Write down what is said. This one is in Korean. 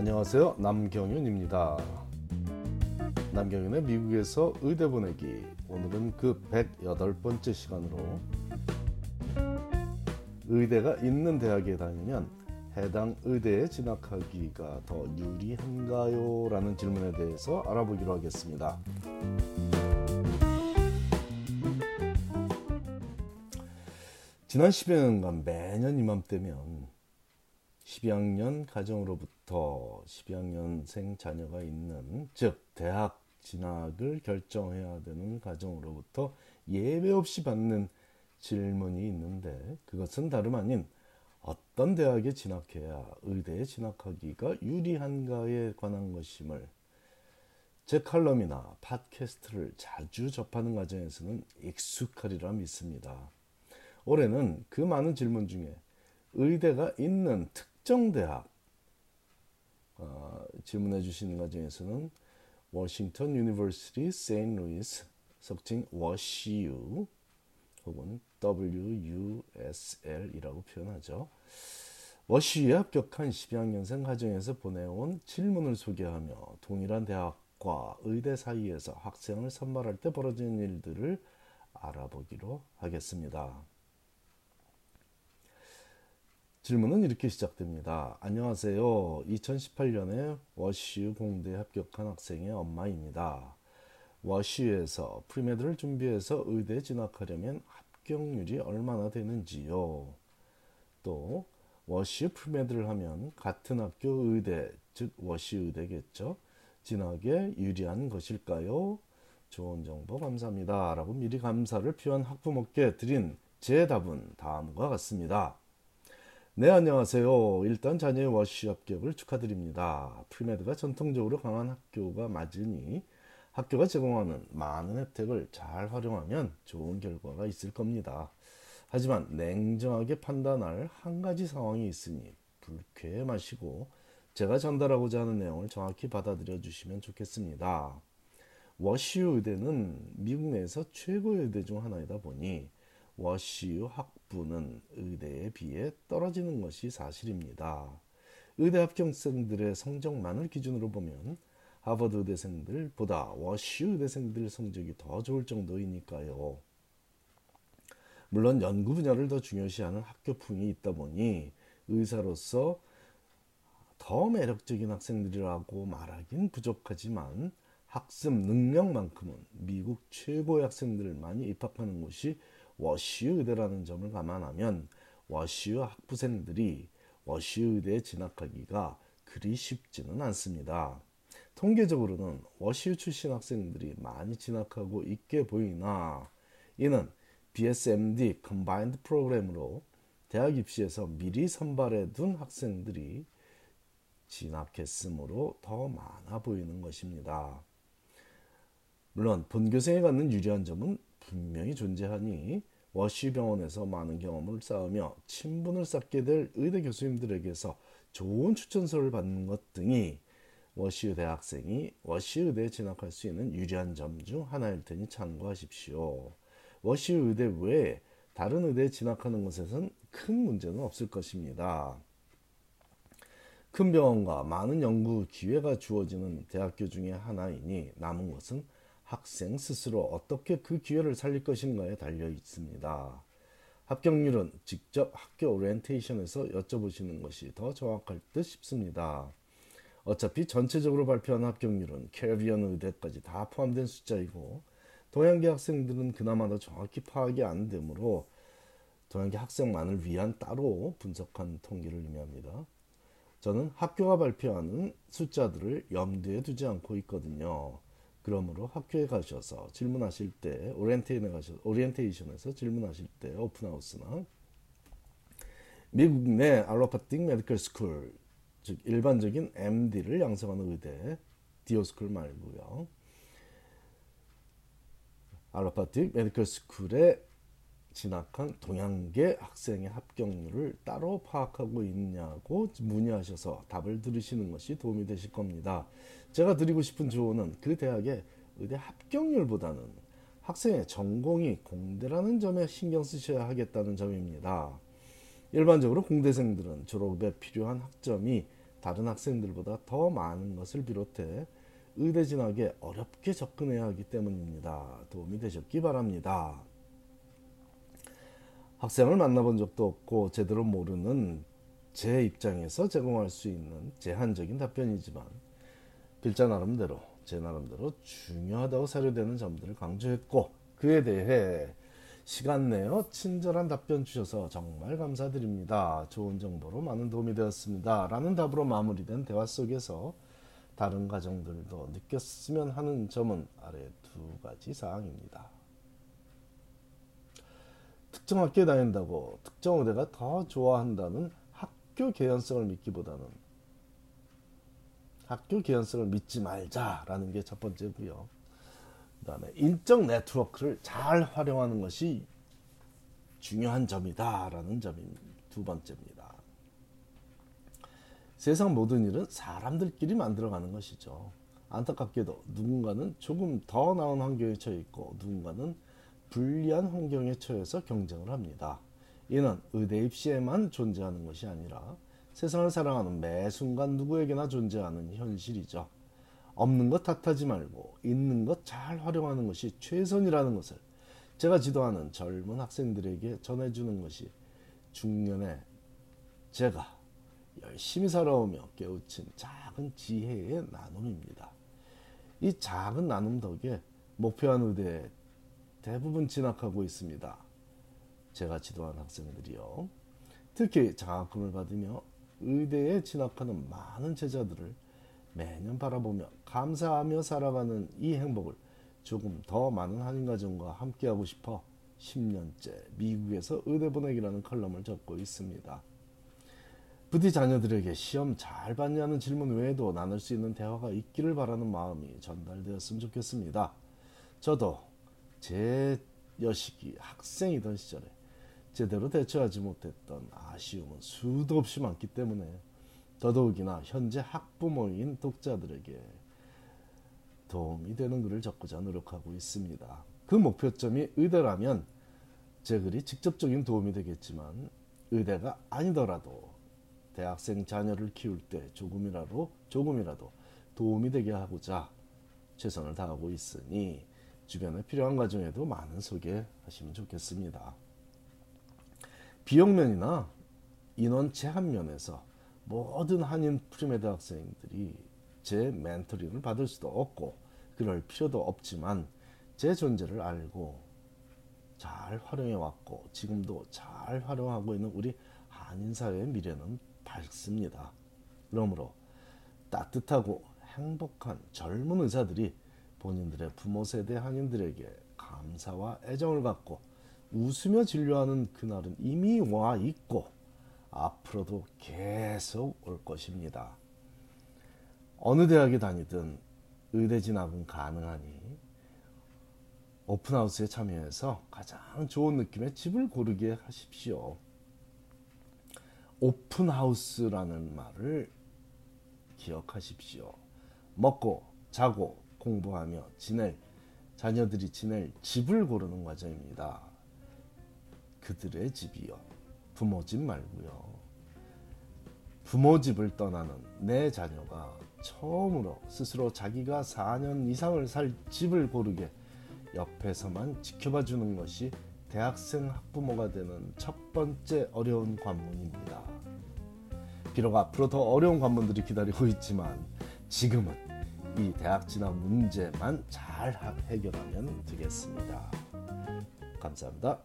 안녕하세요. 남경윤입니다. 남경윤의 미국에서 의대 보내기. 오늘은 그 108번째 시간으로 의대가 있는 대학에 다니면 해당 의대에 진학하기가 더 유리한가요? 라는 질문에 대해서 알아보기로 하겠습니다. 지난 10여 년간 매년 이맘때면 12학년 가정으로부터 12학년생 자녀가 있는 즉 대학 진학을 결정해야 되는 가정으로부터 예외 없이 받는 질문이 있는데 그것은 다름 아닌 어떤 대학에 진학해야 의대에 진학하기가 유리한가에 관한 것임을 제 칼럼이나 팟캐스트를 자주 접하는 과정에서는 익숙하리라 믿습니다. 올해는 그 많은 질문 중에 의대가 있는 특정 대학 어, 질문해 주시는 과정에서는 Washington University St. Louis 속칭 워시유 혹은 WUSL이라고 표현하죠. 워시유에 합격한 12학년생 가정에서 보내온 질문을 소개하며 동일한 대학과 의대 사이에서 학생을 선발할 때 벌어지는 일들을 알아보기로 하겠습니다. 질문은 이렇게 시작됩니다. 안녕하세요. 2018년에 워시유 공대에 합격한 학생의 엄마입니다. 워시유에서 pre-med를 준비해서 의대에 진학하려면 합격률이 얼마나 되는지요? 또 워시유 pre-med를 하면 같은 학교 의대, 즉 워시유 의대겠죠? 진학에 유리한 것일까요? 좋은 정보 감사합니다. 라고 미리 감사를 표한 학부모께 드린 제 답은 다음과 같습니다. 네, 안녕하세요. 일단 자녀의 워시 합격을 축하드립니다. 프리메드가 전통적으로 강한 학교가 맞으니 학교가 제공하는 많은 혜택을 잘 활용하면 좋은 결과가 있을 겁니다. 하지만 냉정하게 판단할 한 가지 상황이 있으니 불쾌해 마시고 제가 전달하고자 하는 내용을 정확히 받아들여 주시면 좋겠습니다. 워시유 의대는 미국 내에서 최고의 의대 중 하나이다 보니 워시유 학부는 의대에 비해 떨어지는 것이 사실입니다. 의대 합격생들의 성적만을 기준으로 보면 하버드 의대생들보다 워시유 의대생들 성적이 더 좋을 정도이니까요. 물론 연구 분야를 더 중요시하는 학교풍이 있다 보니 의사로서 더 매력적인 학생들이라고 말하긴 부족하지만 학습 능력만큼은 미국 최고의 학생들을 많이 입학하는 곳이 워시유 의대라는 점을 감안하면 워시유 학부생들이 워시유 의대에 진학하기가 그리 쉽지는 않습니다. 통계적으로는 워시유 출신 학생들이 많이 진학하고 있게 보이나 이는 BSMD combined 프로그램으로 대학 입시에서 미리 선발해 둔 학생들이 진학했으므로 더 많아 보이는 것입니다. 물론 본교생이 갖는 유리한 점은 분명히 존재하니 워시유 병원에서 많은 경험을 쌓으며 친분을 쌓게 될 의대 교수님들에게서 좋은 추천서를 받는 것 등이 워시유 대학생이 워시유 의대에 진학할 수 있는 유리한 점 중 하나일 테니 참고하십시오. 워시유 의대 외에 다른 의대에 진학하는 것에선 큰 문제는 없을 것입니다. 큰 병원과 많은 연구 기회가 주어지는 대학교 중의 하나이니 남은 것은 학생 스스로 어떻게 그 기회를 살릴 것인가에 달려 있습니다. 합격률은 직접 학교 오리엔테이션에서 여쭤보시는 것이 더 정확할 듯 싶습니다. 어차피 전체적으로 발표한 합격률은 캐리비언 의대까지 다 포함된 숫자이고 동양계 학생들은 그나마 더 정확히 파악이 안 되므로 동양계 학생만을 위한 따로 분석한 통계를 의미합니다. 저는 학교가 발표하는 숫자들을 염두에 두지 않고 있거든요. 그러므로 학교에 가셔서 질문하실 때 오리엔테이션에 가셔 오리엔테이션에서 질문하실 때 open house나 미국 내 allopathic medical school 즉 일반적인 MD를 양성하는 의대 DO school 말고요. allopathic medical school에 진학한 동양계 학생의 합격률을 따로 파악하고 있냐고 문의하셔서 답을 들으시는 것이 도움이 되실 겁니다. 제가 드리고 싶은 조언은 그 대학의 의대 합격률보다는 학생의 전공이 공대라는 점에 신경 쓰셔야 하겠다는 점입니다. 일반적으로 공대생들은 졸업에 필요한 학점이 다른 학생들보다 더 많은 것을 비롯해 의대 진학에 어렵게 접근해야 하기 때문입니다. 도움이 되셨기 바랍니다. 학생을 만나본 적도 없고 제대로 모르는 제 입장에서 제공할 수 있는 제한적인 답변이지만 글자 나름대로 제 나름대로 중요하다고 사료되는 점들을 강조했고 그에 대해 시간 내어 친절한 답변 주셔서 정말 감사드립니다. 좋은 정보로 많은 도움이 되었습니다. 라는 답으로 마무리된 대화 속에서 다른 가정들도 느꼈으면 하는 점은 아래 두 가지 사항입니다. 특정 학교에 다닌다고 특정 의대가 더 좋아한다는 학교 개연성을 믿기보다는 학교 개연성을 믿지 말자라는 게 첫 번째고요. 그다음에 인적 네트워크를 잘 활용하는 것이 중요한 점이다라는 점이 두 번째입니다. 세상 모든 일은 사람들끼리 만들어가는 것이죠. 안타깝게도 누군가는 조금 더 나은 환경에 처해 있고 누군가는 불리한 환경에 처해서 경쟁을 합니다. 이는 의대 입시에만 존재하는 것이 아니라 세상을 살아가는 매 순간 누구에게나 존재하는 현실이죠. 없는 것 탓하지 말고 있는 것 잘 활용하는 것이 최선이라는 것을 제가 지도하는 젊은 학생들에게 전해주는 것이 중년에 제가 열심히 살아오며 깨우친 작은 지혜의 나눔입니다. 이 작은 나눔 덕에 목표한 의대에 대부분 진학하고 있습니다. 제가 지도한 학생들이요. 특히 장학금을 받으며 의대에 진학하는 많은 제자들을 매년 바라보며 감사하며 살아가는 이 행복을 조금 더 많은 한인 가정과 함께하고 싶어 10년째 미국에서 의대 보내기라는 컬럼을 적고 있습니다. 부디 자녀들에게 시험 잘 봤냐는 질문 외에도 나눌 수 있는 대화가 있기를 바라는 마음이 전달되었으면 좋겠습니다. 저도 제 여식이 학생이던 시절에 제대로 대처하지 못했던 아쉬움은 수도 없이 많기 때문에 더더욱이나 현재 학부모인 독자들에게 도움이 되는 글을 적고자 노력하고 있습니다. 그 목표점이 의대라면 제 글이 직접적인 도움이 되겠지만 의대가 아니더라도 대학생 자녀를 키울 때 조금이라도 조금이라도 도움이 되게 하고자 최선을 다하고 있으니 주변에 필요한 과정에도 많은 소개하시면 좋겠습니다. 비용면이나 인원 제한 면에서 모든 한인 pre-med 학생들이 제 멘토링을 받을 수도 없고 그럴 필요도 없지만 제 존재를 알고 잘 활용해 왔고 지금도 잘 활용하고 있는 우리 한인 사회의 미래는 밝습니다. 그러므로 따뜻하고 행복한 젊은 의사들이 본인들의 부모 세대 한인들에게 감사와 애정을 갖고 웃으며 진료하는 그날은 이미 와 있고 앞으로도 계속 올 것입니다. 어느 대학에 다니든 의대 진학은 가능하니 오픈하우스에 참여해서 가장 좋은 느낌의 집을 고르게 하십시오. 오픈하우스라는 말을 기억하십시오. 먹고 자고 공부하며 지낼 자녀들이 지낼 집을 고르는 과정입니다. 그들의 집이요. 부모 집 말고요. 부모 집을 떠나는 내 자녀가 처음으로 스스로 자기가 4년 이상을 살 집을 고르게 옆에서만 지켜봐 주는 것이 대학생 학부모가 되는 첫 번째 어려운 관문입니다. 비록 앞으로 더 어려운 관문들이 기다리고 있지만 지금은 이 대학 진학 문제만 잘 해결하면 되겠습니다. 감사합니다.